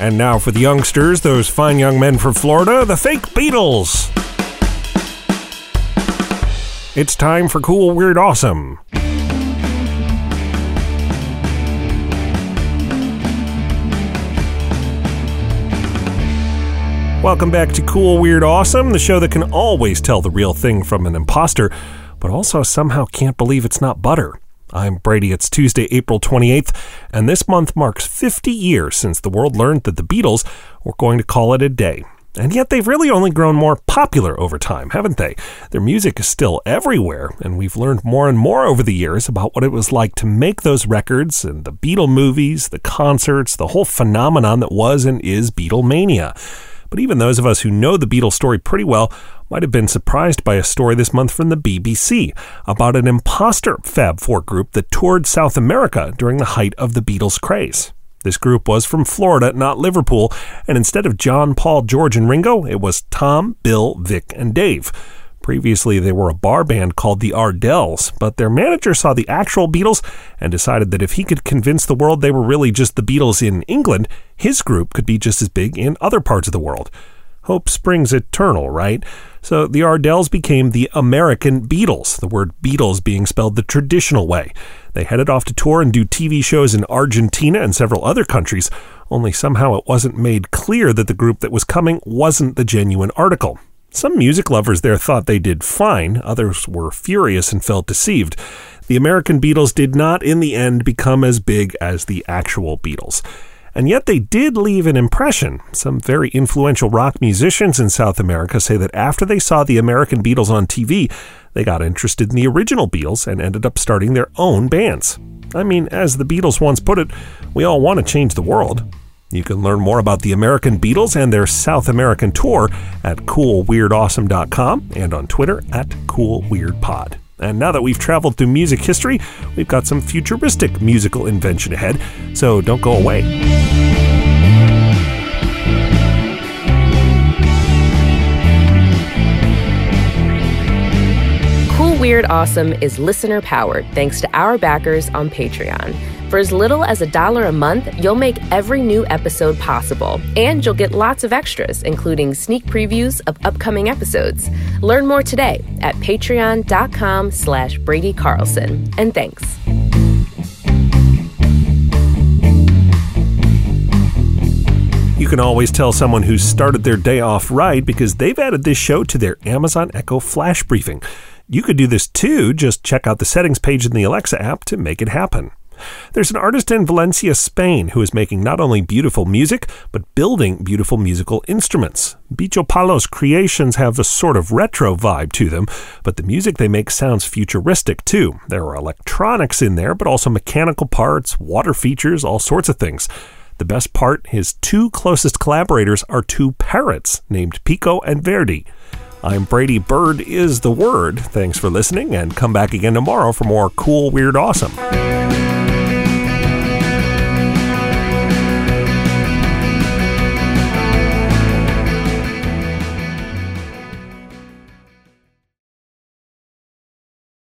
And now for the youngsters, those fine young men from Florida, the fake Beatles. It's time for Cool, Weird, Awesome. Welcome back to Cool, Weird, Awesome, the show that can always tell the real thing from an imposter, but also somehow can't believe it's not butter. I'm Brady. It's Tuesday, April 28th, and this month marks 50 years since the world learned that the Beatles were going to call it a day. And yet they've really only grown more popular over time, haven't they? Their music is still everywhere, and we've learned more and more over the years about what it was like to make those records and the Beatle movies, the concerts, the whole phenomenon that was and is Beatlemania. But even those of us who know the Beatles story pretty well might have been surprised by a story this month from the BBC about an imposter Fab Four group that toured South America during the height of the Beatles craze. This group was from Florida, not Liverpool, and instead of John, Paul, George, and Ringo, it was Tom, Bill, Vic, and Dave. Previously, they were a bar band called the Ardells, but their manager saw the actual Beatles and decided that if he could convince the world they were really just the Beatles in England, his group could be just as big in other parts of the world. Hope springs eternal, right? So the Ardells became the American Beatles, the word Beatles being spelled the traditional way. They headed off to tour and do TV shows in Argentina and several other countries, only somehow it wasn't made clear that the group that was coming wasn't the genuine article. Some music lovers there thought they did fine, others were furious and felt deceived. The American Beatles did not, in the end, become as big as the actual Beatles. And yet they did leave an impression. Some very influential rock musicians in South America say that after they saw the American Beatles on TV, they got interested in the original Beatles and ended up starting their own bands. I mean, as the Beatles once put it, we all want to change the world. You can learn more about the American Beatles and their South American tour at coolweirdawesome.com and on Twitter at coolweirdpod. And now that we've traveled through music history, we've got some futuristic musical invention ahead, so don't go away. Weird Awesome is listener powered thanks to our backers on Patreon. For as little as a dollar a month, you'll make every new episode possible, and you'll get lots of extras, including sneak previews of upcoming episodes. Learn more today at patreon.com slash Brady Carlson. And thanks. You can always tell someone who's started their day off right because they've added this show to their Amazon Echo Flash Briefing. You could do this too, just check out the settings page in the Alexa app to make it happen. There's an artist in Valencia, Spain, who is making not only beautiful music, but building beautiful musical instruments. Bicho Palo's creations have a sort of retro vibe to them, but the music they make sounds futuristic too. There are electronics in there, but also mechanical parts, water features, all sorts of things. The best part, his two closest collaborators are two parrots named Pico and Verdi. I'm Brady Bird is the word. Thanks for listening and come back again tomorrow for more cool, weird, awesome.